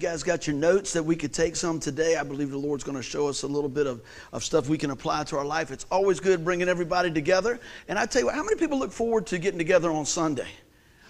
you guys got your notes that we could take some today. I believe the Lord's going to show us a little bit of, of stuff we can apply to our life. It's always good bringing everybody together. And I tell you what, how many people look forward to getting together on Sunday?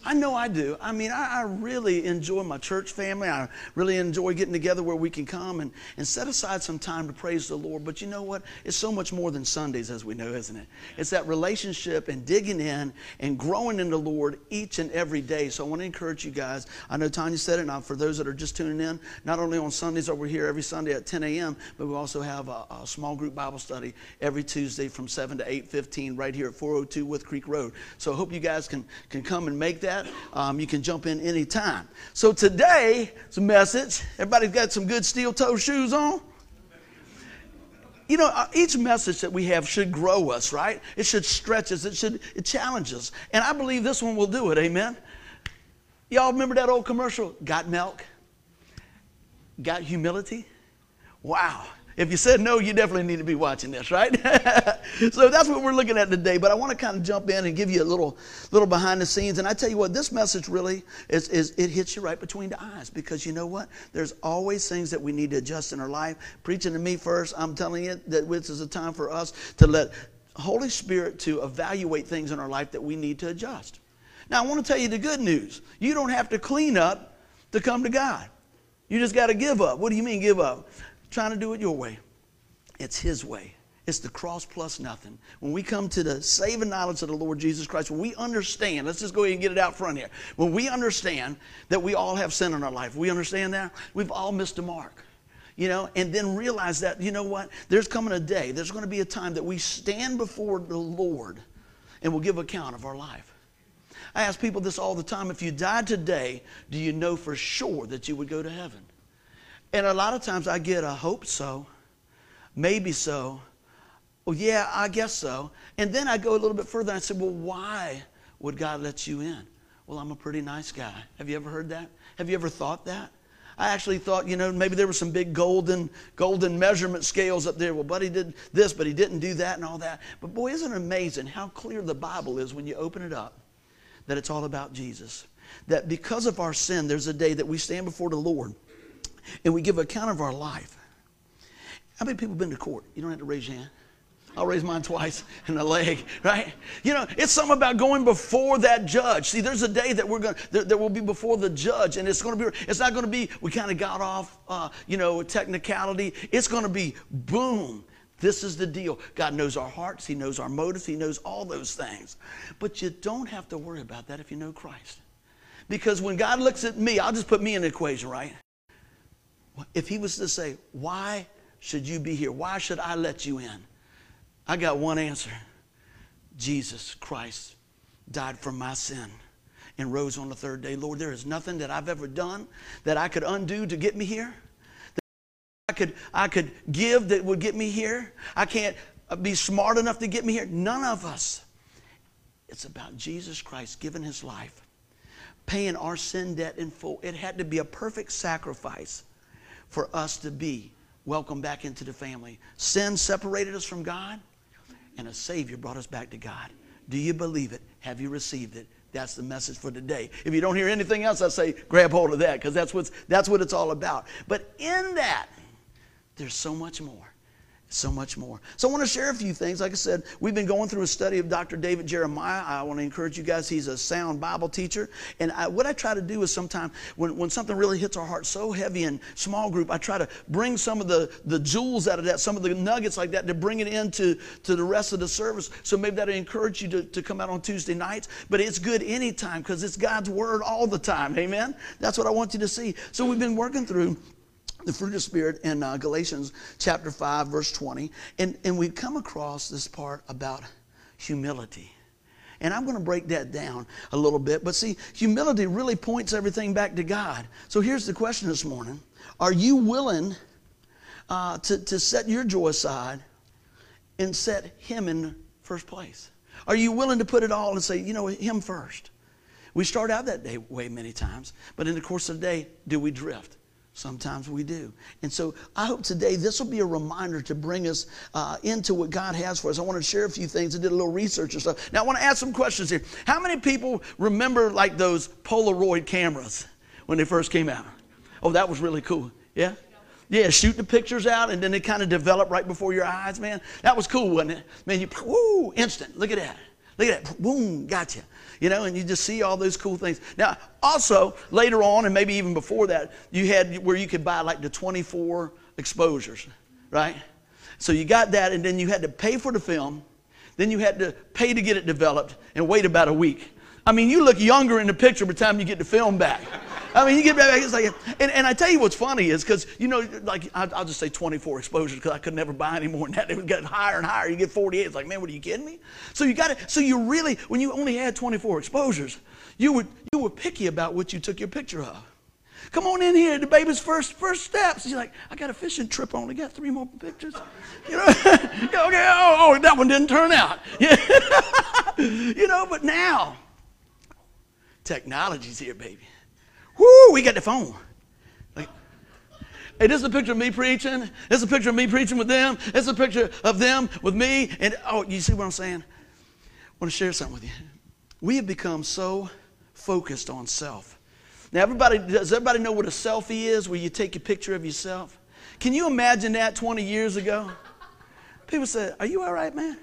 I know I do. I mean, I, I, really enjoy my church family. I really enjoy getting together where we can come and, and set aside some time to praise the Lord. But you know what? It's so much more than Sundays, as we know, isn't it? It's that relationship and digging in and growing in the Lord each and every day. So I want to encourage you guys. I know Tanya said it. Now, for those that are just tuning in, not only on Sundays are we here every Sunday at 10 a.m., but we also have a, a small group Bible study every Tuesday from 7 to 8:15 right here at 402 With Creek Road. So I hope you guys can can come and make that that, um, you can jump in anytime. So today's message. Everybody's got some good steel toe shoes on? You know, uh, each message that we have should grow us, right? It should stretch us. It should it challenge us. And I believe this one will do it. Amen. Y'all remember that old commercial? Got milk? Got humility? Wow. If you said no, you definitely need to be watching this, right? so that's what we're looking at today. But I want to kind of jump in and give you a little, little behind the scenes. And I tell you what, this message really is, is it hits you right between the eyes because you know what? There's always things that we need to adjust in our life. Preaching to me first, I'm telling you that this is a time for us to let Holy Spirit to evaluate things in our life that we need to adjust. Now, I want to tell you the good news. You don't have to clean up to come to God. You just got to give up. What do you mean give up? Trying to do it your way. It's His way. It's the cross plus nothing. When we come to the saving knowledge of the Lord Jesus Christ, when we understand, let's just go ahead and get it out front here. When we understand that we all have sin in our life, we understand that? We've all missed a mark. You know, and then realize that, you know what? There's coming a day, there's going to be a time that we stand before the Lord and we'll give account of our life. I ask people this all the time. If you died today, do you know for sure that you would go to heaven? And a lot of times I get a hope so, maybe so. Well, yeah, I guess so. And then I go a little bit further and I say, well, why would God let you in? Well, I'm a pretty nice guy. Have you ever heard that? Have you ever thought that? I actually thought, you know, maybe there were some big golden, golden measurement scales up there. Well, buddy did this, but he didn't do that and all that. But boy, isn't it amazing how clear the Bible is when you open it up that it's all about Jesus. That because of our sin, there's a day that we stand before the Lord and we give account of our life. How many people have been to court? You don't have to raise your hand. I'll raise mine twice in the leg, right? You know, it's something about going before that judge. See, there's a day that we're going that, that will be before the judge, and it's going to be. It's not going to be. We kind of got off, uh, you know, technicality. It's going to be boom. This is the deal. God knows our hearts. He knows our motives. He knows all those things. But you don't have to worry about that if you know Christ. Because when God looks at me, I'll just put me in the equation, right? If he was to say, Why should you be here? Why should I let you in? I got one answer Jesus Christ died for my sin and rose on the third day. Lord, there is nothing that I've ever done that I could undo to get me here. That I could, I could give that would get me here. I can't uh, be smart enough to get me here. None of us. It's about Jesus Christ giving his life, paying our sin debt in full. It had to be a perfect sacrifice for us to be welcomed back into the family. Sin separated us from God, and a Savior brought us back to God. Do you believe it? Have you received it? That's the message for today. If you don't hear anything else, I say grab hold of that because that's, what's, that's what it's all about. But in that, there's so much more so much more. So I want to share a few things. Like I said, we've been going through a study of Dr. David Jeremiah. I want to encourage you guys. He's a sound Bible teacher. And I, what I try to do is sometimes when, when something really hits our heart so heavy in small group, I try to bring some of the, the jewels out of that, some of the nuggets like that to bring it into to the rest of the service. So maybe that'll encourage you to, to come out on Tuesday nights. But it's good anytime because it's God's word all the time. Amen? That's what I want you to see. So we've been working through the fruit of spirit in uh, galatians chapter 5 verse 20 and, and we come across this part about humility. And i'm going to break that down a little bit but see humility really points everything back to god. So here's the question this morning. Are you willing uh, to, to set your joy aside and set him in first place? Are you willing to put it all and say you know him first. We start out that day way many times but in the course of the day do we drift Sometimes we do. And so I hope today this will be a reminder to bring us uh, into what God has for us. I want to share a few things. I did a little research and stuff. Now I want to ask some questions here. How many people remember like those Polaroid cameras when they first came out? Oh, that was really cool. Yeah? Yeah, shooting the pictures out and then they kind of develop right before your eyes, man. That was cool, wasn't it? Man, you, woo, instant. Look at that. Look at that. Boom, gotcha. You know, and you just see all those cool things. Now, also, later on, and maybe even before that, you had where you could buy like the 24 exposures, right? So you got that, and then you had to pay for the film. Then you had to pay to get it developed and wait about a week. I mean, you look younger in the picture by the time you get the film back. I mean, you get back, it's like, and, and I tell you what's funny is because, you know, like, I'll just say 24 exposures because I could never buy any more than that. It would get higher and higher. You get 48. It's like, man, what are you kidding me? So you got it. So you really, when you only had 24 exposures, you were, you were picky about what you took your picture of. Come on in here, the baby's first first steps. He's like, I got a fishing trip. I only got three more pictures. You know, okay, oh, oh, that one didn't turn out. Yeah. you know, but now, technology's here, baby. Whoo, we got the phone. Like, hey, this is a picture of me preaching. This is a picture of me preaching with them. This is a picture of them with me. And oh, you see what I'm saying? I want to share something with you. We have become so focused on self. Now, everybody, does everybody know what a selfie is, where you take a picture of yourself? Can you imagine that 20 years ago? People said, Are you all right, man?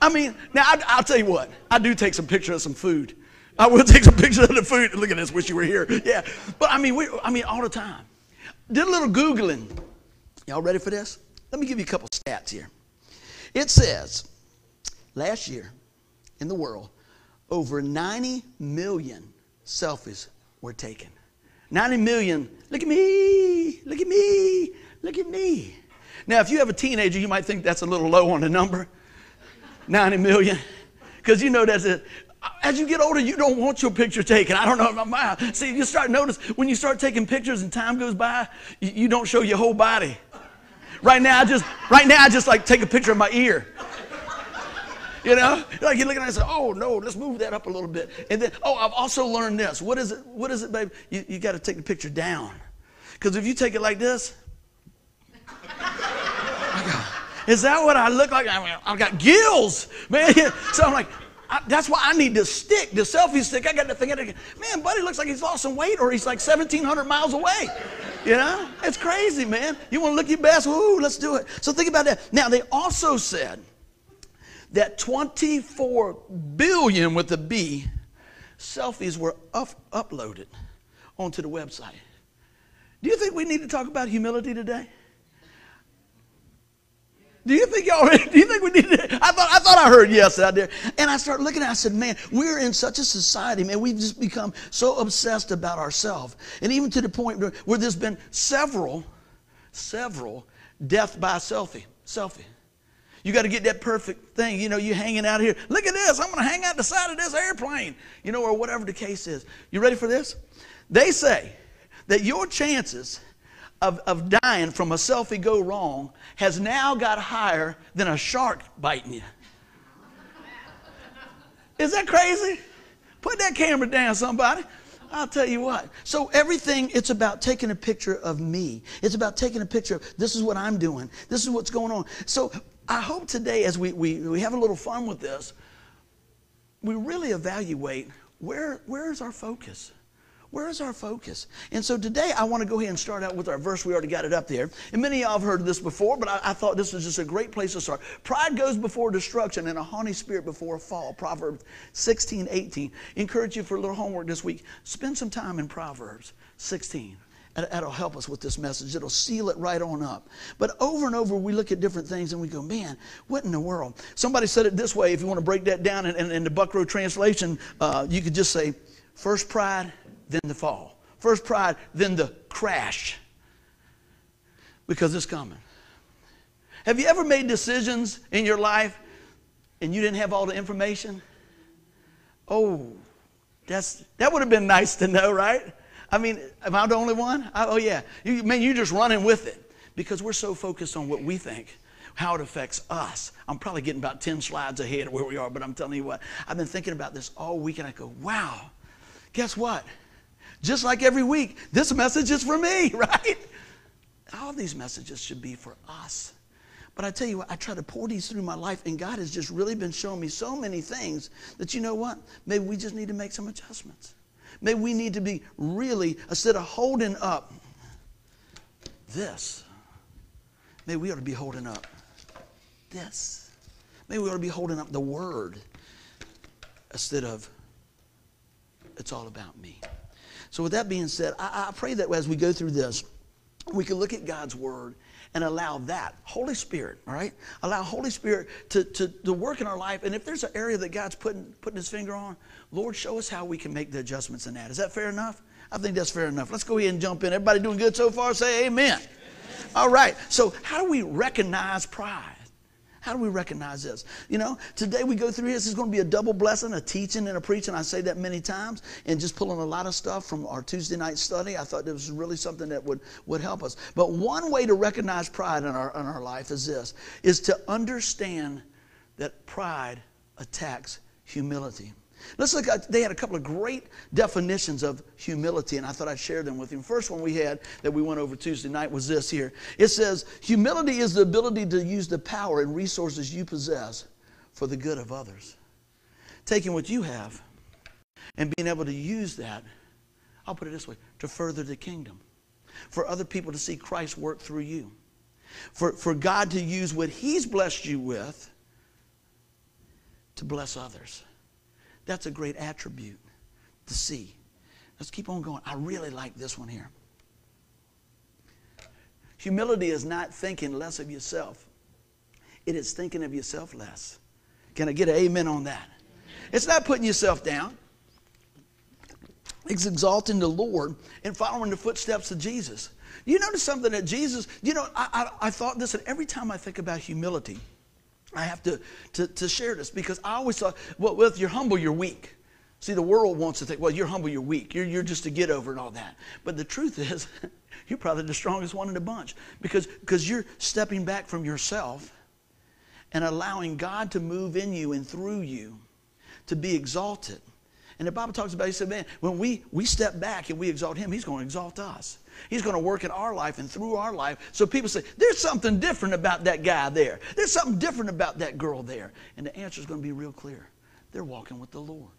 I mean, now I, will tell you what, I do take some pictures of some food. I will take some pictures of the food. Look at this, wish you were here. Yeah. But I mean, we, I mean, all the time. Did a little Googling. Y'all ready for this? Let me give you a couple stats here. It says last year in the world, over 90 million selfies were taken. 90 million, look at me, look at me, look at me. Now, if you have a teenager, you might think that's a little low on the number 90 million. Because you know that's a, as you get older, you don't want your picture taken. I don't know about mine. See, you start notice when you start taking pictures and time goes by, you, you don't show your whole body. Right now, I just right now I just like take a picture of my ear. You know, like you're looking at it and say, "Oh no, let's move that up a little bit." And then, oh, I've also learned this. What is it? What is it, babe? You, you got to take the picture down, because if you take it like this, is that what I look like? I mean, I've got gills, man. So I'm like, I, that's why I need the stick, the selfie stick. I got the thing. Man, buddy looks like he's lost some weight or he's like 1,700 miles away. You know? It's crazy, man. You want to look your best? Ooh, let's do it. So think about that. Now, they also said that 24 billion with a B selfies were up, uploaded onto the website. Do you think we need to talk about humility today? Do you think y'all? Do you think we need to? I thought I thought I heard yes out there, and I started looking. at I said, "Man, we're in such a society, man. We've just become so obsessed about ourselves, and even to the point where there's been several, several death by selfie, selfie. You got to get that perfect thing. You know, you hanging out here. Look at this. I'm going to hang out the side of this airplane. You know, or whatever the case is. You ready for this? They say that your chances of, of dying from a selfie go wrong has now got higher than a shark biting you. Is that crazy? Put that camera down, somebody. I'll tell you what. So everything, it's about taking a picture of me. It's about taking a picture of this is what I'm doing. This is what's going on. So I hope today, as we, we, we have a little fun with this, we really evaluate where, where is our focus? Where is our focus? And so today I want to go ahead and start out with our verse. We already got it up there. And many of y'all have heard this before, but I, I, thought this was just a great place to start. Pride goes before destruction and a haughty spirit before a fall. Proverbs 16, 18. Encourage you for a little homework this week. Spend some time in Proverbs 16. That'll help us with this message. It'll seal it right on up. But over and over, we look at different things and we go, man, what in the world? Somebody said it this way. If you want to break that down in, in, in the Buckrow translation, uh, you could just say, first pride, then the fall. First pride, then the crash. Because it's coming. Have you ever made decisions in your life and you didn't have all the information? Oh, that's, that would have been nice to know, right? I mean, am I the only one? I, oh, yeah. You, man, you're just running with it because we're so focused on what we think, how it affects us. I'm probably getting about 10 slides ahead of where we are, but I'm telling you what, I've been thinking about this all week and I go, wow, guess what? Just like every week, this message is for me, right? All these messages should be for us. But I tell you what, I try to pour these through my life, and God has just really been showing me so many things that you know what? Maybe we just need to make some adjustments. Maybe we need to be really, instead of holding up this, maybe we ought to be holding up this. Maybe we ought to be holding up the word instead of it's all about me. So, with that being said, I, I pray that as we go through this, we can look at God's word and allow that holy spirit all right? Allow holy spirit to, to, to work in our life. And if there's an area that god's putting, putting his finger on lord show us how we can make the adjustments in that. Is that fair enough? I think that's fair enough. Let's go ahead and jump in. Everybody doing good so far? Say amen, amen. all right. So how do we recognize pride how do we recognize this? You know, today we go through this. It's going to be a double blessing, a teaching and a preaching. I say that many times, and just pulling a lot of stuff from our Tuesday night study. I thought this was really something that would, would help us. But one way to recognize pride in our, in our life is this, is to understand that pride attacks humility. Let's look at, they had a couple of great definitions of humility, and I thought I'd share them with you. First one we had that we went over Tuesday night was this here. It says, Humility is the ability to use the power and resources you possess for the good of others. Taking what you have and being able to use that, I'll put it this way, to further the kingdom. For other people to see Christ work through you. For, for God to use what He's blessed you with to bless others. That's a great attribute to see. Let's keep on going. I really like this one here. Humility is not thinking less of yourself, it is thinking of yourself less. Can I get an amen on that? It's not putting yourself down. It's exalting the Lord and following the footsteps of Jesus. You notice something that Jesus, you know, I, I, I thought this, and every time I think about humility, I have to, to, to share this because I always thought, well, if you're humble, you're weak. See, the world wants to think, well, you're humble, you're weak. You're, you're just a get over and all that. But the truth is, you're probably the strongest one in the bunch because, because you're stepping back from yourself and allowing God to move in you and through you to be exalted. And the Bible talks about, he said, man, when we, we step back and we exalt him, he's going to exalt us. He's going to work in our life and through our life. So people say, there's something different about that guy there. There's something different about that girl there. And the answer is going to be real clear. They're walking with the Lord.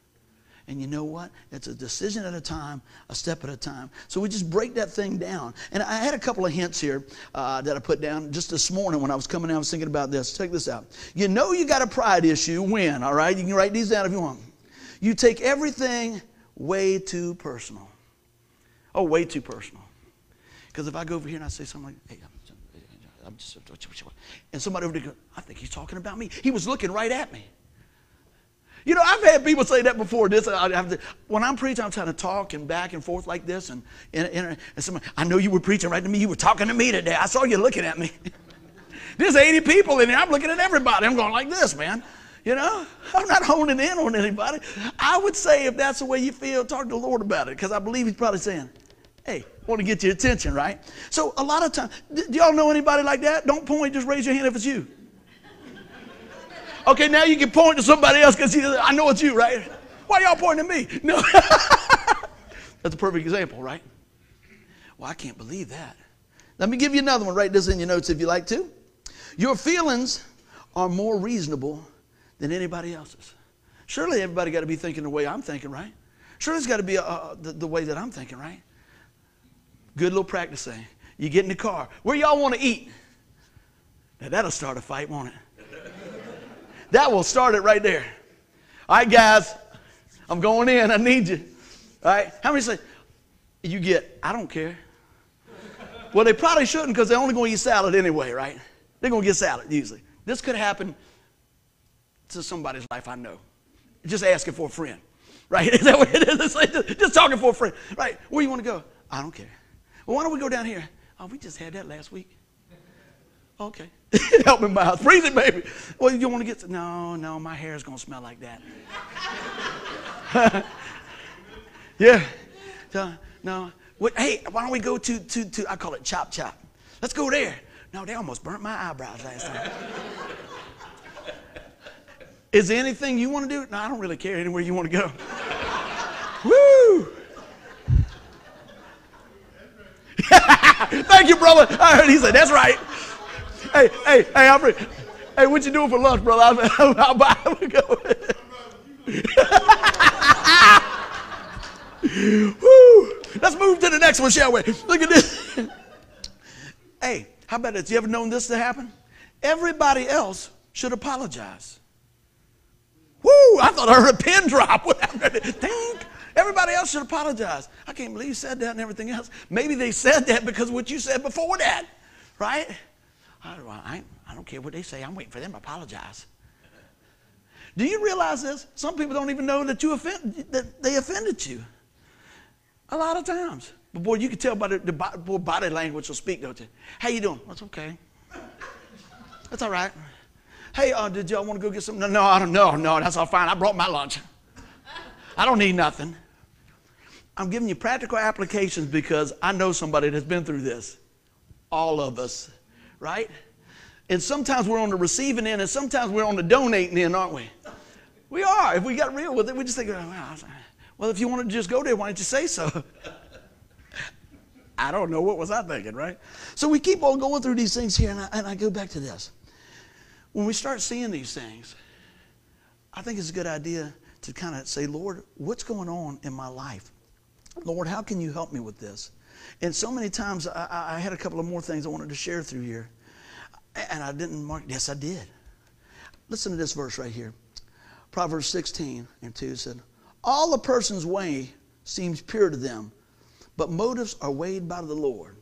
And you know what? It's a decision at a time, a step at a time. So we just break that thing down. And I had a couple of hints here uh, that I put down just this morning when I was coming out. I was thinking about this. Check this out. You know you got a pride issue when, all right? You can write these down if you want. You take everything way too personal. Oh, way too personal. Because if I go over here and I say something like, hey, I'm, I'm just, and somebody over there goes, I think he's talking about me. He was looking right at me. You know, I've had people say that before. This, I to, when I'm preaching, I'm trying to talk and back and forth like this, and, and, and, and somebody, I know you were preaching right to me. You were talking to me today. I saw you looking at me. There's 80 people in here. I'm looking at everybody. I'm going like this, man. You know, I'm not honing in on anybody. I would say if that's the way you feel, talk to the Lord about it, because I believe He's probably saying, hey, want to get your attention, right? So a lot of times, do y'all know anybody like that? Don't point, just raise your hand if it's you. Okay, now you can point to somebody else because I know it's you, right? Why y'all pointing at me? No. That's a perfect example, right? Well, I can't believe that. Let me give you another one. Write this in your notes if you like to. Your feelings are more reasonable than anybody else's. Surely everybody got to be thinking the way I'm thinking, right? Surely it's got to be uh, the, the way that I'm thinking, right? Good little practice. You get in the car. Where y'all want to eat? Now that'll start a fight, won't it? that will start it right there. All right, guys, I'm going in. I need you. All right, how many say you get? I don't care. Well, they probably shouldn't because they're only going to eat salad anyway, right? They're going to get salad usually. This could happen to somebody's life I know. Just asking for a friend, right? Is that what it is? Just talking for a friend, right? Where you want to go? I don't care. Well, why don't we go down here? Oh, we just had that last week. Okay. Help me out. Freeze it, baby. Well, you want to get to, no, no, my hair is going to smell like that. yeah. So, no. What, hey, why don't we go to, to, to, I call it chop chop. Let's go there. No, they almost burnt my eyebrows last time. Is there anything you want to do? No, I don't really care anywhere you want to go. Woo! Thank you, brother. I heard he said, that's right. Hey, hey, hey, Alfred. Hey, what you doing for lunch, brother? I'll, I'll buy. go. Let's move to the next one, shall we? Look at this. hey, how about this? You ever known this to happen? Everybody else should apologize. Woo! I thought I heard a pin drop. Think. Everybody else should apologize. I can't believe you said that and everything else. Maybe they said that because what you said before that, right? I, I, I don't care what they say. I'm waiting for them to apologize. Do you realize this? Some people don't even know that you offend, that they offended you. A lot of times. But boy, you can tell by the, the body language will speak, don't you? How you doing? That's okay. That's all right. Hey, uh, did y'all want to go get some? No, no, I don't know. No, that's all fine. I brought my lunch. I don't need nothing. I'm giving you practical applications because I know somebody that's been through this. All of us, right? And sometimes we're on the receiving end, and sometimes we're on the donating end, aren't we? We are. If we got real with it, we just think, oh, well, if you want to just go there, why don't you say so? I don't know. What was I thinking, right? So we keep on going through these things here, and I, and I go back to this. When we start seeing these things, I think it's a good idea to kind of say, Lord, what's going on in my life? Lord, how can you help me with this? And so many times I, I had a couple of more things I wanted to share through here. And I didn't mark, yes, I did. Listen to this verse right here. Proverbs 16 and 2 said, All a person's way seems pure to them, but motives are weighed by the Lord.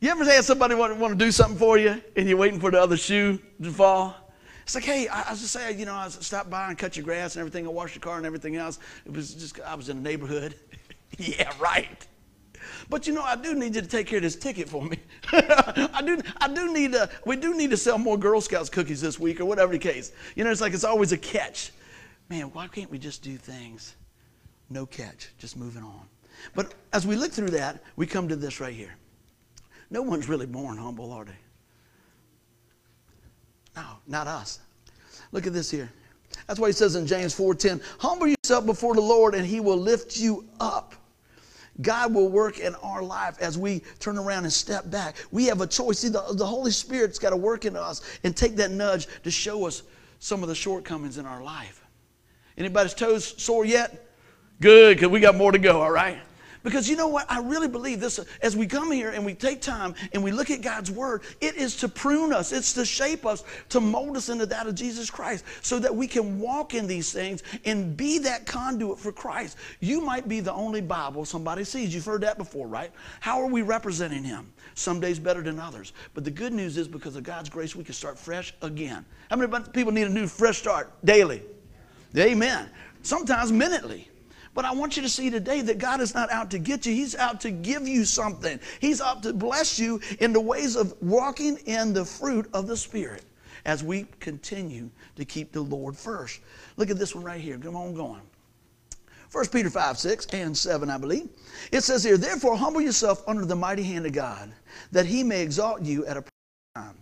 You ever had somebody want, want to do something for you and you're waiting for the other shoe to fall? It's like, hey, I, I was just saying, you know, I stopped by and cut your grass and everything, I washed your car and everything else. It was just, I was in the neighborhood. yeah, right. But you know, I do need you to take care of this ticket for me. I do, I do need to, we do need to sell more Girl Scouts cookies this week or whatever the case. You know, it's like it's always a catch. Man, why can't we just do things? No catch, just moving on. But as we look through that, we come to this right here. No one's really born humble, are they? No, not us. Look at this here. That's why he says in James 4:10, humble yourself before the Lord and he will lift you up. God will work in our life as we turn around and step back. We have a choice. See, the, the Holy Spirit's got to work in us and take that nudge to show us some of the shortcomings in our life. Anybody's toes sore yet? Good, because we got more to go, all right? Because you know what? I really believe this. As we come here and we take time and we look at God's Word, it is to prune us, it's to shape us, to mold us into that of Jesus Christ so that we can walk in these things and be that conduit for Christ. You might be the only Bible somebody sees. You've heard that before, right? How are we representing Him? Some days better than others. But the good news is because of God's grace, we can start fresh again. How many people need a new fresh start daily? Amen. Sometimes minutely. But I want you to see today that God is not out to get you. He's out to give you something. He's out to bless you in the ways of walking in the fruit of the Spirit as we continue to keep the Lord first. Look at this one right here. Come on, going. 1 Peter 5, 6 and 7, I believe. It says here, Therefore, humble yourself under the mighty hand of God, that he may exalt you at a time,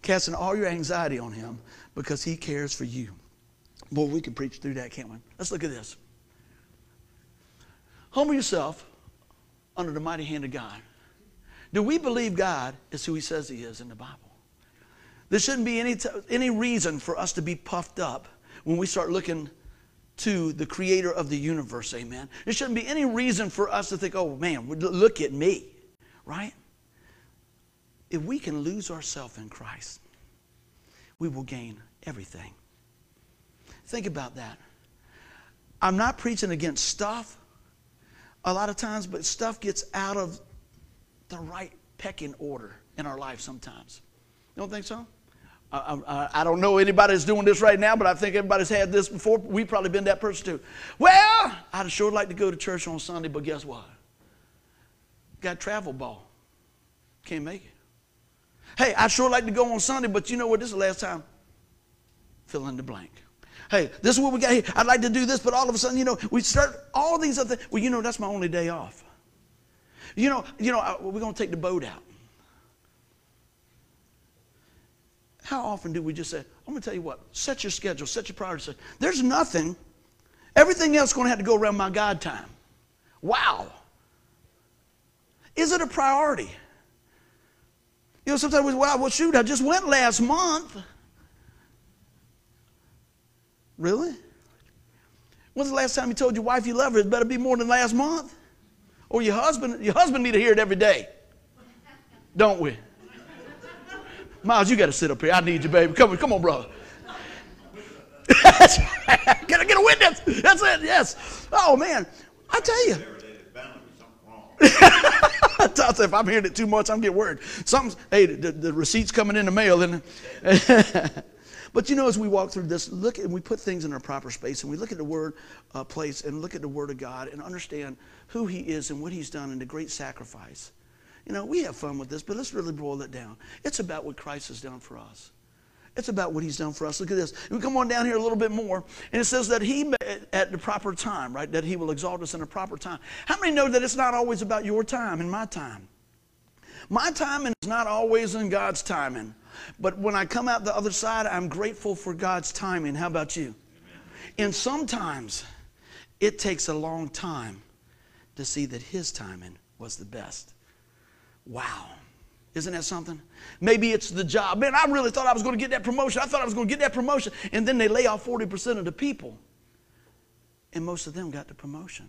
casting all your anxiety on him, because he cares for you. Boy, we can preach through that, can't we? Let's look at this. Humble yourself under the mighty hand of God. Do we believe God is who He says He is in the Bible? There shouldn't be any, t- any reason for us to be puffed up when we start looking to the creator of the universe, amen. There shouldn't be any reason for us to think, oh man, look at me, right? If we can lose ourselves in Christ, we will gain everything. Think about that. I'm not preaching against stuff a lot of times, but stuff gets out of the right pecking order in our life sometimes. You don't think so? I, I, I, don't know anybody that's doing this right now, but I think everybody's had this before. We've probably been that person too. Well, I'd sure like to go to church on Sunday, but guess what? Got travel ball. Can't make it. Hey, I'd sure like to go on Sunday, but you know what? This is the last time. Fill in the blank. Hey, this is what we got here. I'd like to do this, but all of a sudden, you know, we start all these other things. Well, you know, that's my only day off. You know, you know, we're going to take the boat out. How often do we just say, I'm going to tell you what, set your schedule, set your priorities. There's nothing. Everything else is going to have to go around my God time. Wow. Is it a priority? You know, sometimes we, well, well, shoot, I just went last month. Really? When's the last time you told your wife you love her? It better be more than last month. Or your husband, your husband need to hear it every day. Don't we? Miles, you got to sit up here. I need you, baby. Come on, come on, brother. Can I get a witness? That's it. Yes. Oh man, I tell you. if I'm hearing it too much, I'm getting worried. Something's, hey, the, the receipt's coming in the mail, and but you know, as we walk through this, look and we put things in our proper space, and we look at the word uh, place and look at the word of God and understand who He is and what He's done and the great sacrifice. You know, we have fun with this, but let's really boil it down. It's about what Christ has done for us. It's about what he's done for us. Look at this. We come on down here a little bit more, and it says that he, at the proper time, right, that he will exalt us in a proper time. How many know that it's not always about your time and my time? My timing is not always in God's timing. But when I come out the other side, I'm grateful for God's timing. How about you? And sometimes it takes a long time to see that his timing was the best. Wow. Isn't that something? Maybe it's the job. Man, I really thought I was going to get that promotion. I thought I was going to get that promotion. And then they lay off 40% of the people. And most of them got the promotion.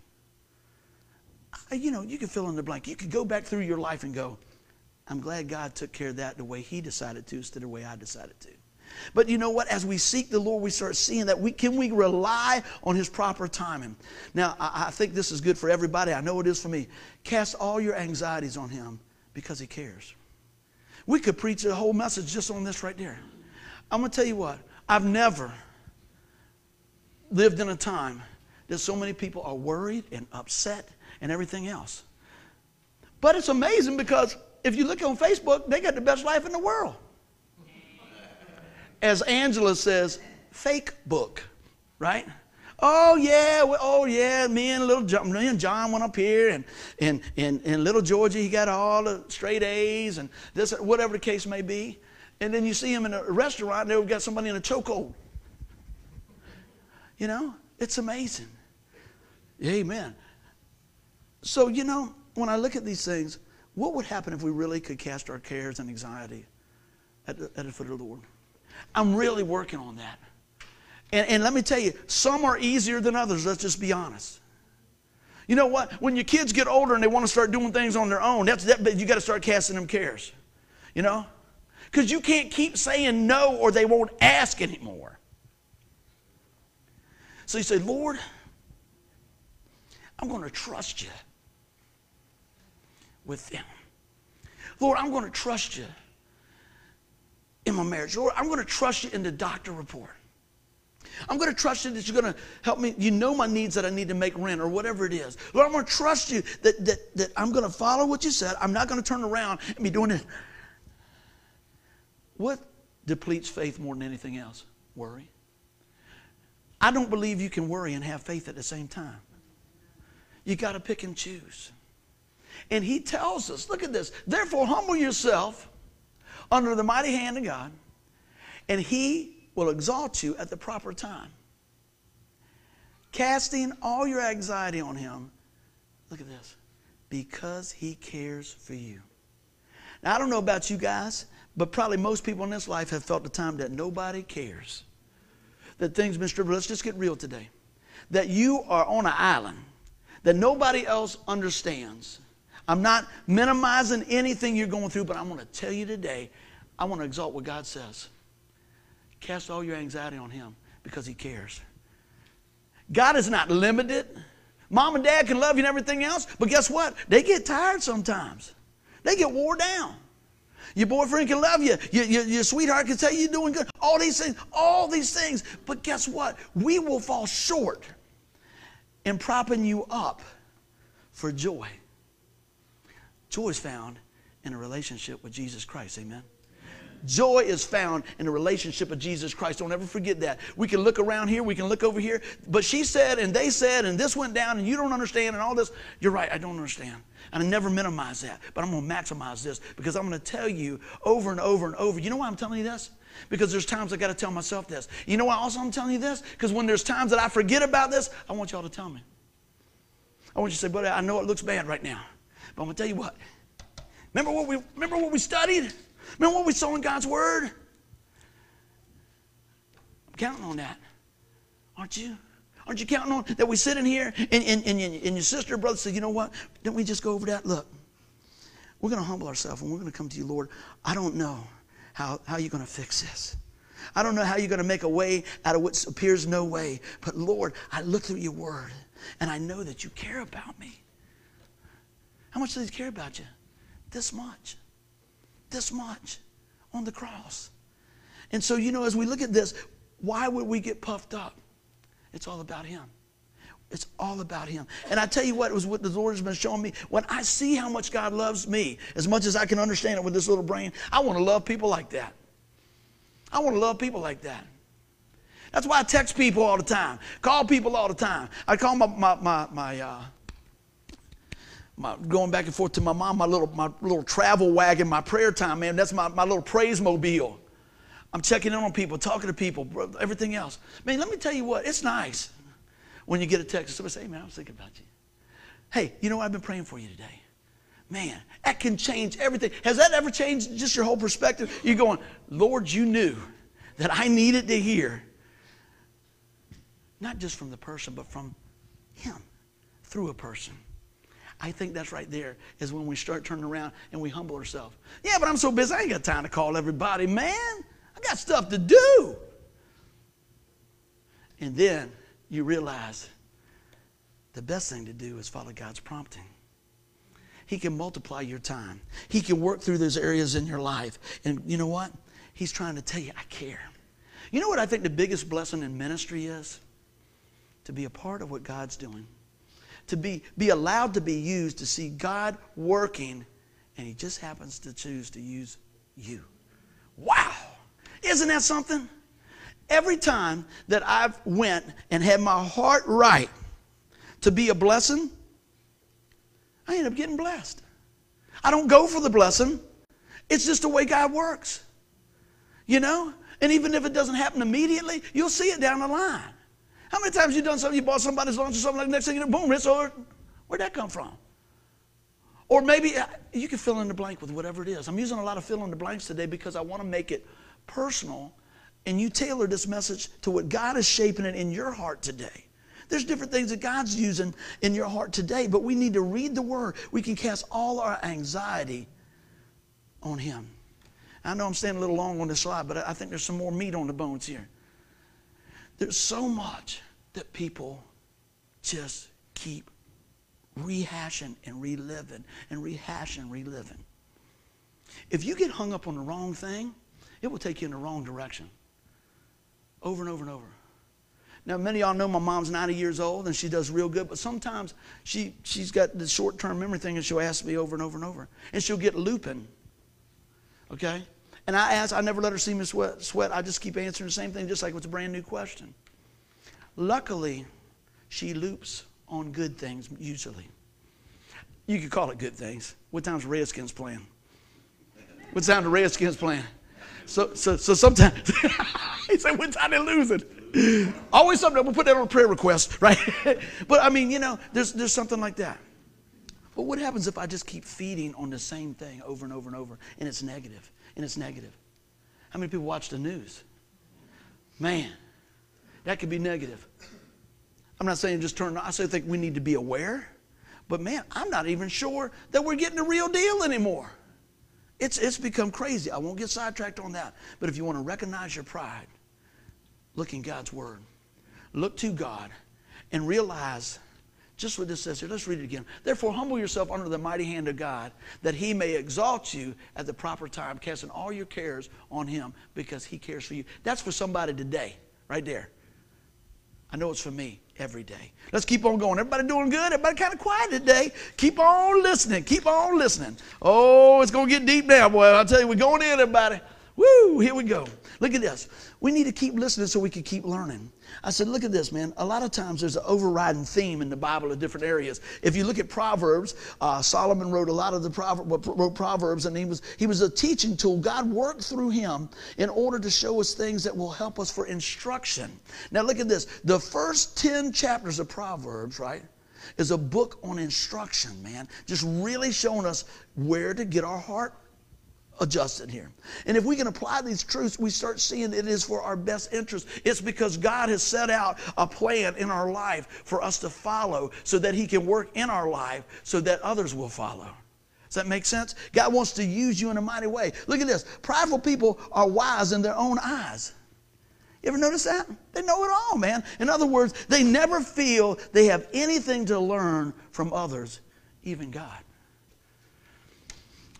You know, you can fill in the blank. You could go back through your life and go, I'm glad God took care of that the way He decided to instead of the way I decided to. But you know what? As we seek the Lord, we start seeing that we can we rely on His proper timing. Now, I, I think this is good for everybody. I know it is for me. Cast all your anxieties on Him because He cares. We could preach a whole message just on this right there. I'm going to tell you what, I've never lived in a time that so many people are worried and upset and everything else. But it's amazing because if you look on Facebook, they got the best life in the world. As Angela says, fake book, right? Oh yeah, oh yeah. Me and little John, me and John went up here, and and and and little Georgie, he got all the straight A's and this, whatever the case may be. And then you see him in a restaurant, and they've got somebody in a chokehold. You know, it's amazing. Amen. So you know, when I look at these things, what would happen if we really could cast our cares and anxiety at the, at the foot of the Lord? I'm really working on that. And, and let me tell you, some are easier than others, let's just be honest. You know what? When your kids get older and they want to start doing things on their own, that's that, you got to start casting them cares. You know? Because you can't keep saying no or they won't ask anymore. So you say, Lord, I'm going to trust you with them. Lord, I'm going to trust you in my marriage. Lord, I'm going to trust you in the doctor report. I'm going to trust you that you're going to help me. You know my needs that I need to make rent or whatever it is. Lord, I'm going to trust you that, that, that I'm going to follow what you said. I'm not going to turn around and be doing it. What depletes faith more than anything else? Worry. I don't believe you can worry and have faith at the same time. You got to pick and choose. And he tells us, look at this. Therefore, humble yourself under the mighty hand of God, and he will exalt you at the proper time. Casting all your anxiety on Him, look at this, because He cares for you. Now, I don't know about you guys, but probably most people in this life have felt the time that nobody cares. That things stripped. Let's just get real today. That you are on an island that nobody else understands. I'm not minimizing anything you're going through, but I want to tell you today, I want to exalt what God says. Cast all your anxiety on Him because He cares. God is not limited. Mom and dad can love you and everything else, but guess what? They get tired sometimes. They get wore down. Your boyfriend can love you. Your, your, your, sweetheart can tell you you're doing good. All these things, all these things. But guess what? We will fall short in propping you up for joy. Joy is found in a relationship with Jesus Christ. Amen. Joy is found in the relationship of Jesus Christ. Don't ever forget that. We can look around here, we can look over here, but she said, and they said, and this went down, and you don't understand, and all this. You're right, I don't understand. And I never minimize that, but I'm going to maximize this because I'm going to tell you over and over and over. You know why I'm telling you this? Because there's times I got to tell myself this. You know why also I'm telling you this? Because when there's times that I forget about this, I want y'all to tell me. I want you to say, buddy, I know it looks bad right now, but I'm going to tell you what. Remember what we remember what we studied? Remember what we saw in God's Word? I'm counting on that. Aren't you? Aren't you counting on that we sit in here and, and, and, and your sister or brother say, you know what? Don't we just go over that? Look, we're going to humble ourselves and we're going to come to you, Lord. I don't know how, how you're going to fix this. I don't know how you're going to make a way out of what appears no way. But Lord, I look through your word and I know that you care about me. How much does he care about you? This much. This much on the cross. And so, you know, as we look at this, why would we get puffed up? It's all about him. It's all about him. And I tell you what, it was what the Lord has been showing me. When I see how much God loves me, as much as I can understand it with this little brain, I want to love people like that. I want to love people like that. That's why I text people all the time, call people all the time. I call my, my, my, my, uh, my going back and forth to my mom, my little, my little travel wagon, my prayer time, man. That's my, my little praise mobile. I'm checking in on people, talking to people, everything else. Man, let me tell you what, it's nice when you get a text. Somebody say, hey, man, I was thinking about you. Hey, you know what? I've been praying for you today. Man, that can change everything. Has that ever changed just your whole perspective? You're going, Lord, you knew that I needed to hear, not just from the person, but from Him through a person. I think that's right there is when we start turning around and we humble ourselves. Yeah, but I'm so busy, I ain't got time to call everybody, man. I got stuff to do. And then you realize the best thing to do is follow God's prompting. He can multiply your time. He can work through those areas in your life. And you know what? He's trying to tell you, I care. You know what I think the biggest blessing in ministry is? To be a part of what God's doing. To be, be allowed to be used, to see God working, and He just happens to choose to use you. Wow! Isn't that something? Every time that I've went and had my heart right to be a blessing, I end up getting blessed. I don't go for the blessing. It's just the way God works. You know? And even if it doesn't happen immediately, you'll see it down the line. How many times you done something, you bought somebody's lunch or something like that, next thing you know, boom, it's over. Where'd that come from? Or maybe uh, you can fill in the blank with whatever it is. I'm using a lot of fill in the blanks today because I want to make it personal and you tailor this message to what God is shaping it in your heart today. There's different things that God's using in your heart today, but we need to read the Word. We can cast all our anxiety on Him. I know I'm staying a little long on this slide, but I think there's some more meat on the bones here. There's so much that people just keep rehashing and reliving and rehashing reliving. If you get hung up on the wrong thing, it will take you in the wrong direction over and over and over. Now, many of y'all know my mom's 90 years old and she does real good, but sometimes she, she's got the short term memory thing and she'll ask me over and over and over. And she'll get looping. Okay? And I ask, I never let her see me sweat, sweat. I just keep answering the same thing, just like it's a brand new question. Luckily, she loops on good things, usually. You could call it good things. What time's Redskins playing? What time the Redskins playing? So, so, so sometimes, he said, what time they losing? Always something, we'll put that on a prayer request, right? but I mean, you know, there's, there's something like that. But what happens if I just keep feeding on the same thing over and over and over and it's negative and it's negative? How many people watch the news? Man, that could be negative. I'm not saying just turn, I say think we need to be aware, but man, I'm not even sure that we're getting the real deal anymore. It's, it's become crazy. I won't get sidetracked on that. But if you want to recognize your pride, look in God's Word. Look to God and realize just what this says here. Let's read it again. Therefore, humble yourself under the mighty hand of God, that he may exalt you at the proper time, casting all your cares on him because he cares for you. That's for somebody today, right there. I know it's for me every day. Let's keep on going. Everybody doing good? Everybody kind of quiet today. Keep on listening. Keep on listening. Oh, it's going to get deep now, boy. I'll tell you, we're going in, everybody. Woo, here we go. Look at this. We need to keep listening so we can keep learning. I said, look at this, man. A lot of times there's an overriding theme in the Bible in different areas. If you look at Proverbs, uh, Solomon wrote a lot of the Proverbs, wrote Proverbs, and he was he was a teaching tool. God worked through him in order to show us things that will help us for instruction. Now look at this. The first ten chapters of Proverbs, right? Is a book on instruction, man. Just really showing us where to get our heart adjusted here. And if we can apply these truths, we start seeing it is for our best interest. It's because God has set out a plan in our life for us to follow so that He can work in our life so that others will follow. Does that make sense? God wants to use you in a mighty way. Look at this. Prideful people are wise in their own eyes. You ever notice that? They know it all, man. In other words, they never feel they have anything to learn from others, even God.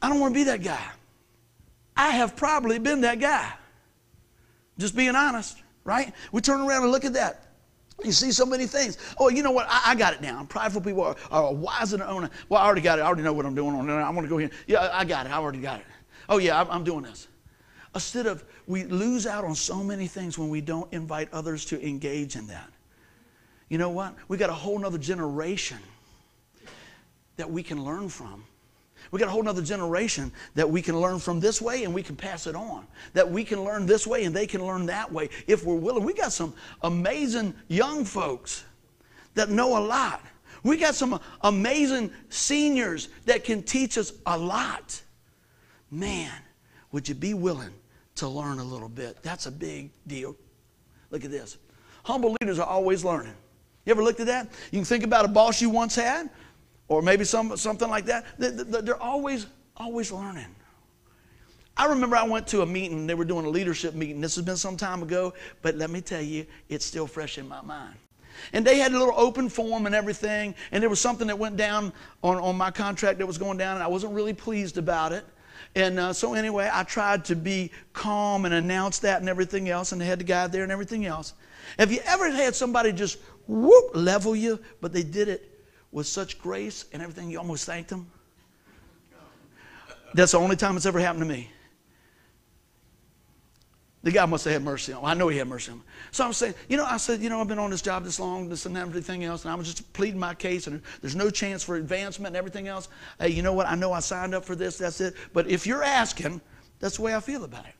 I don't want to be that guy. I have probably been that guy. Just being honest, right? We turn around and look at that. You see so many things. Oh, you know what? I, I got it now. Prideful people are, are wise in their own. Well, I already got it. I already know what I'm doing. On. I want to go here. Yeah, I got it. I already got it. Oh, yeah, I'm, I'm doing this. Instead of, we lose out on so many things when we don't invite others to engage in that. You know what? We got a whole nother generation that we can learn from we got a whole nother generation that we can learn from this way and we can pass it on. That we can learn this way and they can learn that way if we're willing. We got some amazing young folks that know a lot. We got some amazing seniors that can teach us a lot. Man, would you be willing to learn a little bit? That's a big deal. Look at this. Humble leaders are always learning. You ever looked at that? You can think about a boss you once had or maybe some, something like that. They're always, always learning. I remember I went to a meeting, they were doing a leadership meeting. This has been some time ago, but let me tell you, it's still fresh in my mind. And they had a little open forum and everything, and there was something that went down on, on my contract that was going down, and I wasn't really pleased about it. And uh, so, anyway, I tried to be calm and announce that and everything else, and they had the guy there and everything else. Have you ever had somebody just whoop level you, but they did it with such grace and everything, you almost thanked him? That's the only time it's ever happened to me. The guy must have had mercy on him. I know he had mercy on him. So I'm saying, you know, I said, you know, I've been on this job this long, this and everything else, and I was just pleading my case, and there's no chance for advancement and everything else. Hey, you know what? I know I signed up for this, that's it. But if you're asking, that's the way I feel about it.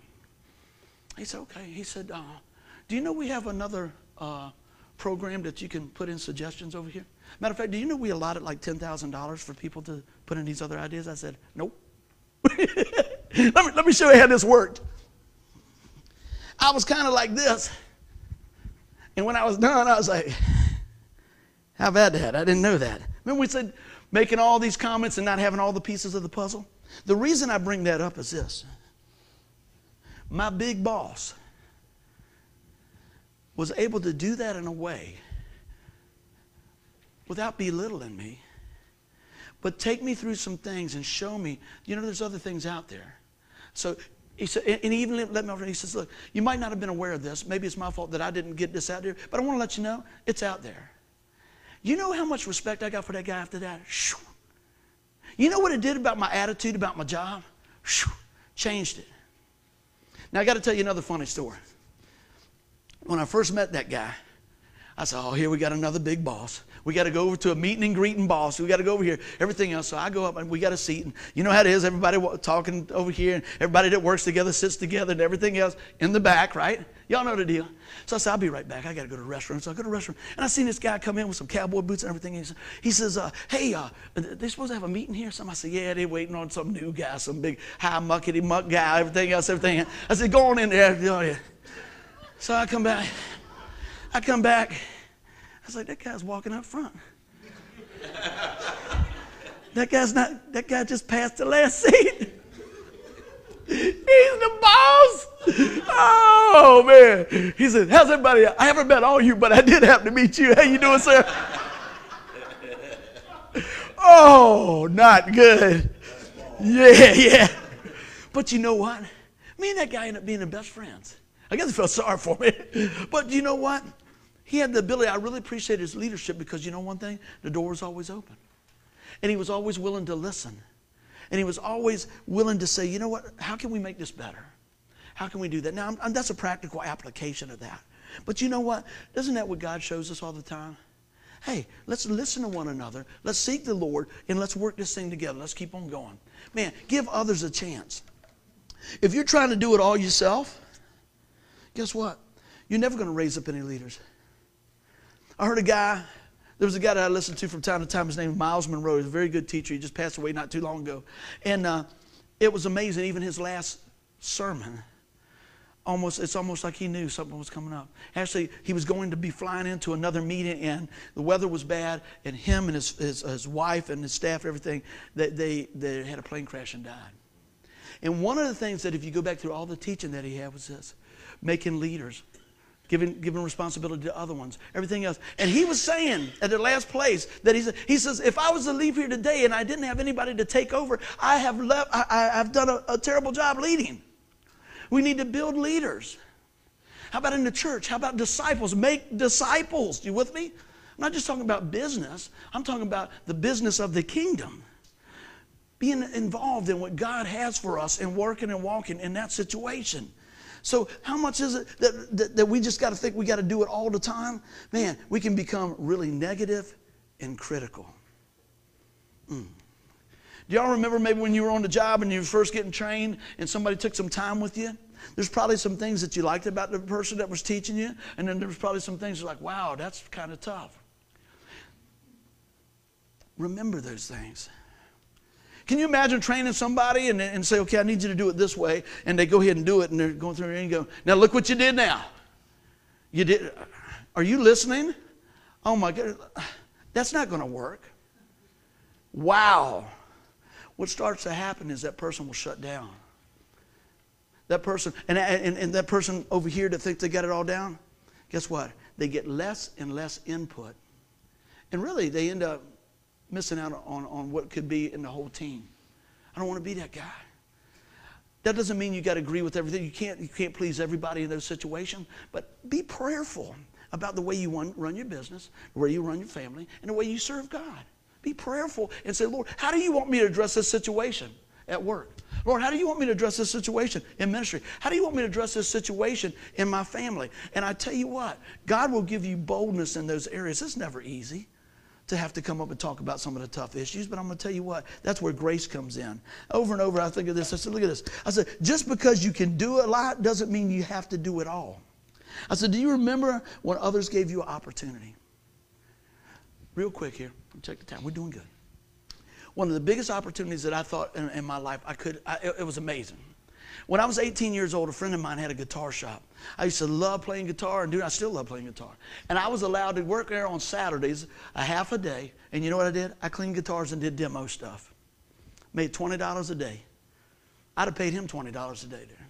He said, okay. He said, uh, do you know we have another uh, program that you can put in suggestions over here? Matter of fact, do you know we allotted like $10,000 for people to put in these other ideas? I said, nope. let, me, let me show you how this worked. I was kind of like this. And when I was done, I was like, how about that? I didn't know that. Remember we said making all these comments and not having all the pieces of the puzzle? The reason I bring that up is this. My big boss was able to do that in a way without belittling me, but take me through some things and show me, you know, there's other things out there. So he said, and he even let me know, he says, look, you might not have been aware of this. Maybe it's my fault that I didn't get this out there, but I want to let you know it's out there. You know how much respect I got for that guy after that? You know what it did about my attitude about my job? Changed it. Now I got to tell you another funny story. When I first met that guy, I said, Oh, here we got another big boss. We got to go over to a meeting and greeting boss. We got to go over here. Everything else. So I go up and we got a seat. And you know how it is. Everybody talking over here and everybody that works together sits together and everything else in the back, right? Y'all know the deal. So I said, I'll be right back. I got to go to the restaurant. So I go to the restaurant. And I seen this guy come in with some cowboy boots and everything. And he says, uh, Hey, uh, they supposed to have a meeting here? Somebody I said, Yeah, they're waiting on some new guy, some big high muckety muck guy, everything else, everything. I said, Go on in there. So I come back. I come back. I was like, That guy's walking up front that guy's not, that guy just passed the last seat. He's the boss. Oh man. He said, How's everybody? I haven't met all you, but I did happen to meet you. How you doing, sir? oh, not good. Yeah, yeah. But you know what? Me and that guy ended up being the best friends. I guess he felt sorry for me. But you know what? He had the ability, I really appreciate his leadership because you know one thing? The door was always open. And he was always willing to listen. And he was always willing to say, you know what, how can we make this better? How can we do that? Now, I'm, I'm, that's a practical application of that. But you know what? Isn't that what God shows us all the time? Hey, let's listen to one another. Let's seek the Lord and let's work this thing together. Let's keep on going. Man, give others a chance. If you're trying to do it all yourself, guess what? You're never going to raise up any leaders. I heard a guy, there was a guy that I listened to from time to time. His name was Myles Munroe. He's a very good teacher. He just passed away not too long ago. And uh, it was amazing. Even his last sermon, almost it's almost like he knew something was coming up. Actually, he was going to be flying into another meeting, and the weather was bad, and him and his his, his wife and his staff, everything, they, they they had a plane crash and died. And one of the things that, if you go back through all the teaching that he had, was this: making leaders giving, giving responsibility to other ones, everything else. And he was saying at the last place that he said, he says, if I was to leave here today and I didn't have anybody to take over, I have left, I, have done a, a terrible job leading. We need to build leaders. How about in the church? How about disciples? Make disciples. You with me? I'm not just talking about business. I'm talking about the business of the kingdom. Being involved in what God has for us and working and walking in that situation. So, how much is it that, that, that we just got to think we got to do it all the time? Man, we can become really negative and critical. Mm. Do y'all remember maybe when you were on the job and you were first getting trained and somebody took some time with you? There's probably some things that you liked about the person that was teaching you, and then there's probably some things like, wow, that's kind of tough. Remember those things. Can you imagine training somebody and, and say, okay, I need you to do it this way, and they go ahead and do it, and they're going through and go, now look what you did now. You did. Are you listening? Oh my God, that's not going to work. Wow. What starts to happen is that person will shut down. That person, and, and, and that person over here that thinks they got it all down, guess what? They get less and less input. And really, they end up missing out on, on what could be in the whole team. I don't want to be that guy. That doesn't mean you got to agree with everything. You can't, you can't please everybody in those situations, but be prayerful about the way you run, run your business, the way you run your family, and the way you serve God. Be prayerful and say, Lord, how do you want me to address this situation at work? Lord, how do you want me to address this situation in ministry? How do you want me to address this situation in my family? And I tell you what, God will give you boldness in those areas. It's never easy to have to come up and talk about some of the tough issues, but I'm going to tell you what, that's where grace comes in. Over and over, I think of this. I said, look at this. I said, just because you can do a lot doesn't mean you have to do it all. I said, do you remember when others gave you an opportunity? Real quick here, check the time. We're doing good. One of the biggest opportunities that I thought in, in my life, I could, I, it, it was amazing. When I was 18 years old, a friend of mine had a guitar shop. I used to love playing guitar, and dude, I still love playing guitar. And I was allowed to work there on Saturdays, a half a day. And you know what I did? I cleaned guitars and did demo stuff. Made $20 a day. I'd have paid him $20 a day there.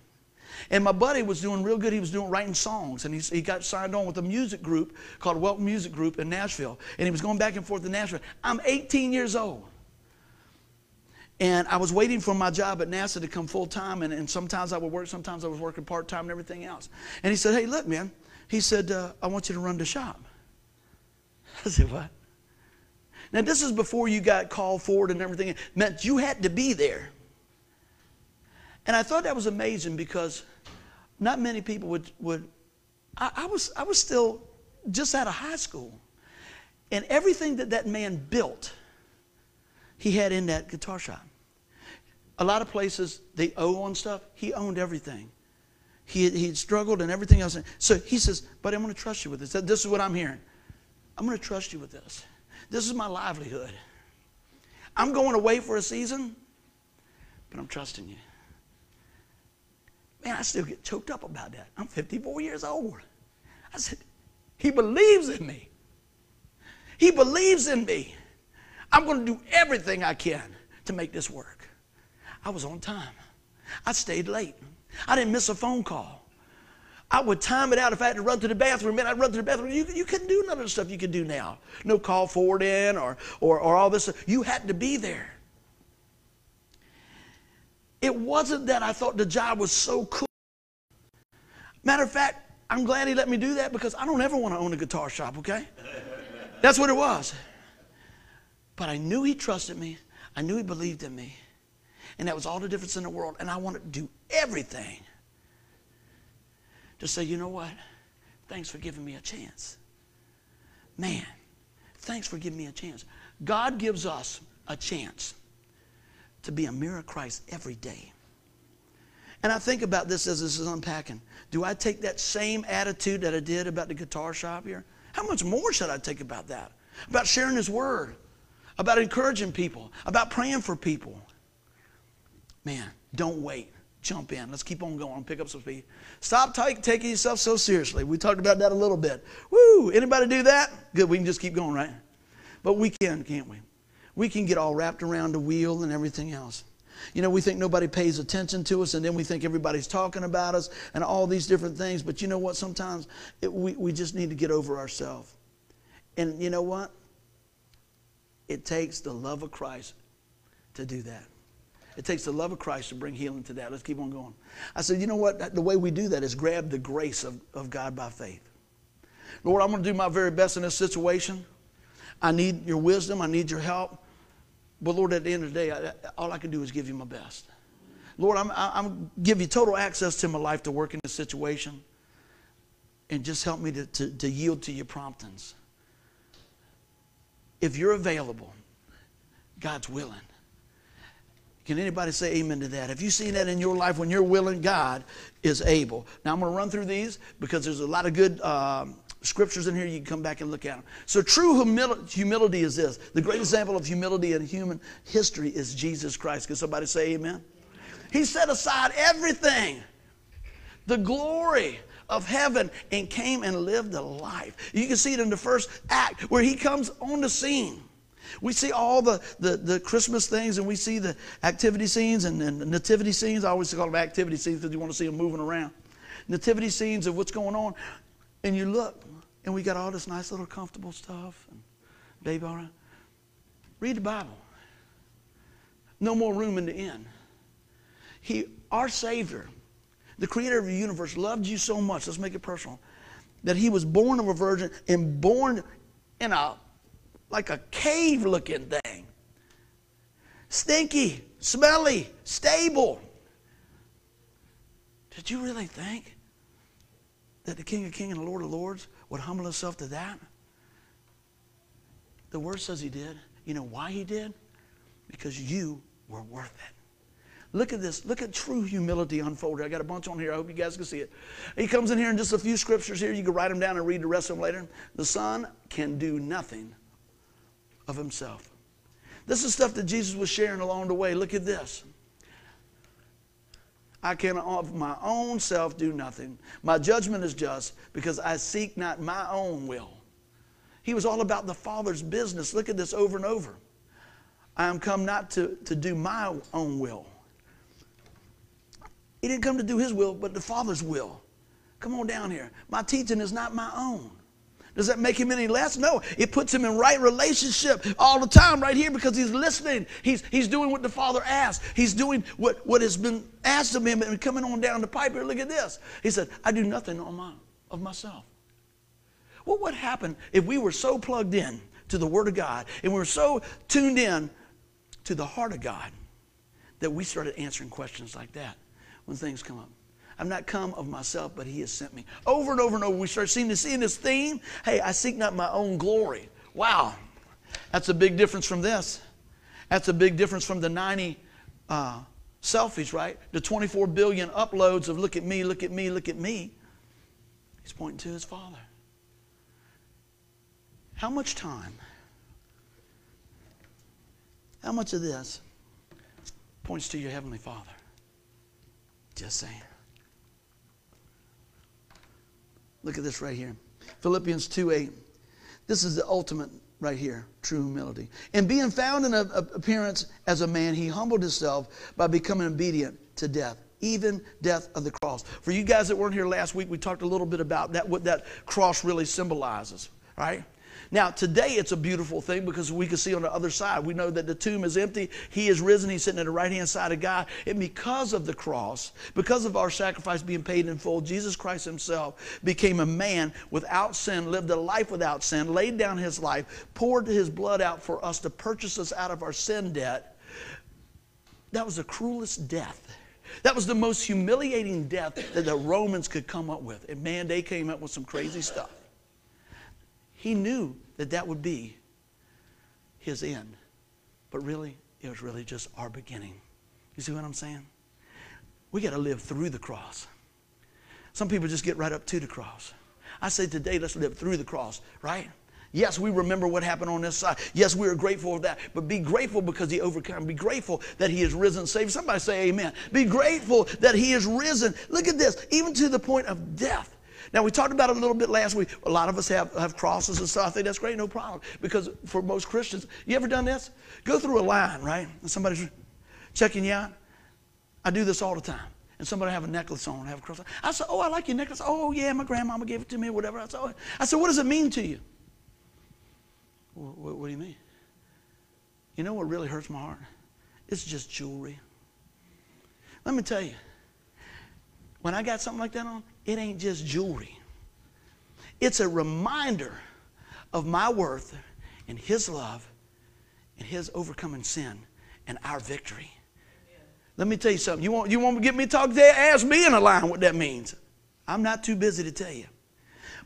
And my buddy was doing real good. He was doing writing songs, and he, he got signed on with a music group called Welcome Music Group in Nashville. And he was going back and forth to Nashville. I'm 18 years old. And I was waiting for my job at NASA to come full time, and, and sometimes I would work, sometimes I was working part time and everything else. And he said, Hey, look, man, he said, uh, I want you to run the shop. I said, What? Now, this is before you got called forward and everything. It meant you had to be there. And I thought that was amazing because not many people would. would I, I was, I was still just out of high school. And everything that that man built, he had in that guitar shop. A lot of places they owe on stuff. He owned everything. He he struggled and everything else. So he says, "But I'm going to trust you with this. This is what I'm hearing. I'm going to trust you with this. This is my livelihood. I'm going away for a season, but I'm trusting you." Man, I still get choked up about that. I'm 54 years old. I said, He believes in me. He believes in me. I'm going to do everything I can to make this work. I was on time. I stayed late. I didn't miss a phone call. I would time it out if I had to run to the bathroom. Man, I'd run to the bathroom. You, you couldn't do none of the stuff you could do now. No call forward in or, or, or all this. You had to be there. It wasn't that I thought the job was so cool. Matter of fact, I'm glad he let me do that because I don't ever want to own a guitar shop, okay? That's what it was. But I knew he trusted me. I knew he believed in me. And that was all the difference in the world. And I wanted to do everything to say, you know what? Thanks for giving me a chance. Man, thanks for giving me a chance. God gives us a chance to be a mirror of Christ every day. And I think about this as this is unpacking. Do I take that same attitude that I did about the guitar shop here? How much more should I take about that? About sharing His Word, about encouraging people, about praying for people. man, don't wait. Jump in. Let's keep on going. Pick up some speed. Stop take, taking yourself so seriously. We talked about that a little bit. Woo! Anybody do that? Good. We can just keep going, right? But we can, can't we? We can get all wrapped around a wheel and everything else. You know, we think nobody pays attention to us, and then we think everybody's talking about us and all these different things. But you know what? Sometimes it, we, we just need to get over ourselves. And you know what? It takes the love of Christ to do that. It takes the love of Christ to bring healing to that. Let's keep on going. I said, you know what? The way we do that is grab the grace of, of God by faith. Lord, I'm going to do my very best in this situation. I need your wisdom. I need your help. But Lord, at the end of the day, I, all I can do is give you my best. Lord, I'm, I'm give you total access to my life to work in this situation. And just help me to, to, to yield to your promptings. If you're available, God's willing. Can anybody say amen to that? Have you seen that in your life when you're willing, God is able? Now, I'm going to run through these because there's a lot of good um, scriptures in here. You can come back and look at them. So, true humility, humility is this the great example of humility in human history is Jesus Christ. Can somebody say amen? He set aside everything, the glory of heaven, and came and lived a life. You can see it in the first act where he comes on the scene. We see all the, the, the, Christmas things and we see the activity scenes and, and nativity scenes. I always call them activity scenes because you want to see them moving around. Nativity scenes of what's going on. And you look, and we got all this nice little comfortable stuff. And baby, all right. Read the Bible. No more room in the inn. He, our Savior, the creator of the universe, loved you so much, let's make it personal, that he was born of a virgin and born in a like a cave looking thing. Stinky, smelly, stable. Did you really think that the King of Kings and the Lord of Lords would humble himself to that? The word says he did. You know why he did? Because you were worth it. Look at this. Look at true humility unfolded. I got a bunch on here. I hope you guys can see it. He comes in here in just a few scriptures here. You can write them down and read the rest of them later. The Son can do nothing of himself. This is stuff that Jesus was sharing along the way. Look at this. I can of my own self do nothing. My judgment is just because I seek not my own will. He was all about the Father's business. Look at this over and over. I am come not to, to do my own will. He didn't come to do his will, but the Father's will. Come on down here. My teaching is not my own. Does that make him any less? No. It puts him in right relationship all the time right here because he's listening. He's, he's doing what the Father asked. He's doing what, what has been asked of him and coming on down the pipe here. Look at this. He said, I do nothing on my, of myself. What would happen if we were so plugged in to the Word of God and we were so tuned in to the heart of God that we started answering questions like that when things come up? I've not come of myself, but he has sent me. Over and over and over, we start seeing this, seeing this theme. Hey, I seek not my own glory. Wow. That's a big difference from this. That's a big difference from the 90 uh, selfies, right? The 24 billion uploads of look at me, look at me, look at me. He's pointing to his Father. How much time? How much of this points to your Heavenly Father? Just saying. Look at this right here. Philippians 2 8. This is the ultimate right here true humility. And being found in appearance as a man, he humbled himself by becoming obedient to death, even death of the cross. For you guys that weren't here last week, we talked a little bit about that, what that cross really symbolizes, right? Now, today it's a beautiful thing because we can see on the other side. We know that the tomb is empty. He is risen. He's sitting at the right hand side of God. And because of the cross, because of our sacrifice being paid in full, Jesus Christ Himself became a man without sin, lived a life without sin, laid down His life, poured His blood out for us to purchase us out of our sin debt. That was the cruelest death. That was the most humiliating death that the Romans could come up with. And man, they came up with some crazy stuff. He knew that that would be his end. But really, it was really just our beginning. You see what I'm saying? We got to live through the cross. Some people just get right up to the cross. I say today, let's live through the cross, right? Yes, we remember what happened on this side. Yes, we are grateful for that. But be grateful because he overcame. Be grateful that he is risen, saved. Somebody say amen. Be grateful that he is risen. Look at this, even to the point of death. Now, we talked about it a little bit last week. A lot of us have, have crosses and stuff. I think that's great, no problem. Because for most Christians, you ever done this? Go through a line, right? And somebody's checking you out. I do this all the time. And somebody have a necklace on, have a cross. I said, Oh, I like your necklace. Oh, yeah, my grandmama gave it to me, whatever. I said, oh. I said What does it mean to you? What, what do you mean? You know what really hurts my heart? It's just jewelry. Let me tell you, when I got something like that on, it ain't just jewelry. It's a reminder of my worth and His love and His overcoming sin and our victory. Let me tell you something. You want, you want to get me to talk today? Ask me in a line what that means. I'm not too busy to tell you.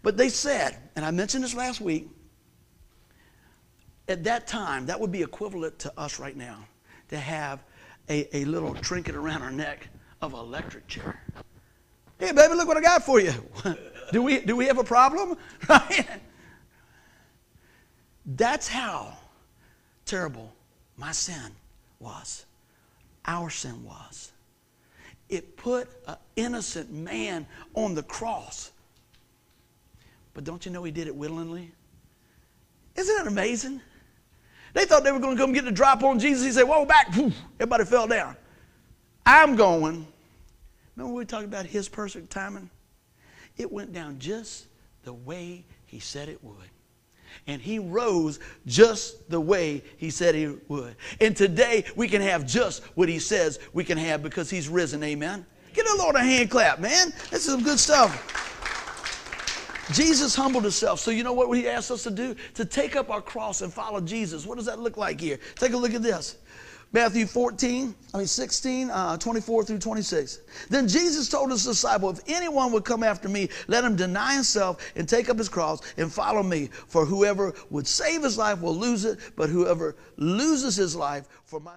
But they said, and I mentioned this last week, at that time, that would be equivalent to us right now to have a, a little trinket around our neck of an electric chair. Hey, baby, look what I got for you. do, we, do we have a problem? That's how terrible my sin was. Our sin was. It put an innocent man on the cross. But don't you know he did it willingly? Isn't that amazing? They thought they were going to come get the drop on Jesus. He said, Whoa, back. Everybody fell down. I'm going. Remember we talked about his perfect timing? It went down just the way he said it would. And he rose just the way he said he would. And today we can have just what he says we can have because he's risen. Amen. Give the Lord a hand clap, man. This is some good stuff. Jesus humbled himself. So you know what he asked us to do? To take up our cross and follow Jesus. What does that look like here? Take a look at this. Matthew 14, I mean 16, uh, 24 through 26. Then Jesus told his disciple, if anyone would come after me, let him deny himself and take up his cross and follow me. For whoever would save his life will lose it, but whoever loses his life for my...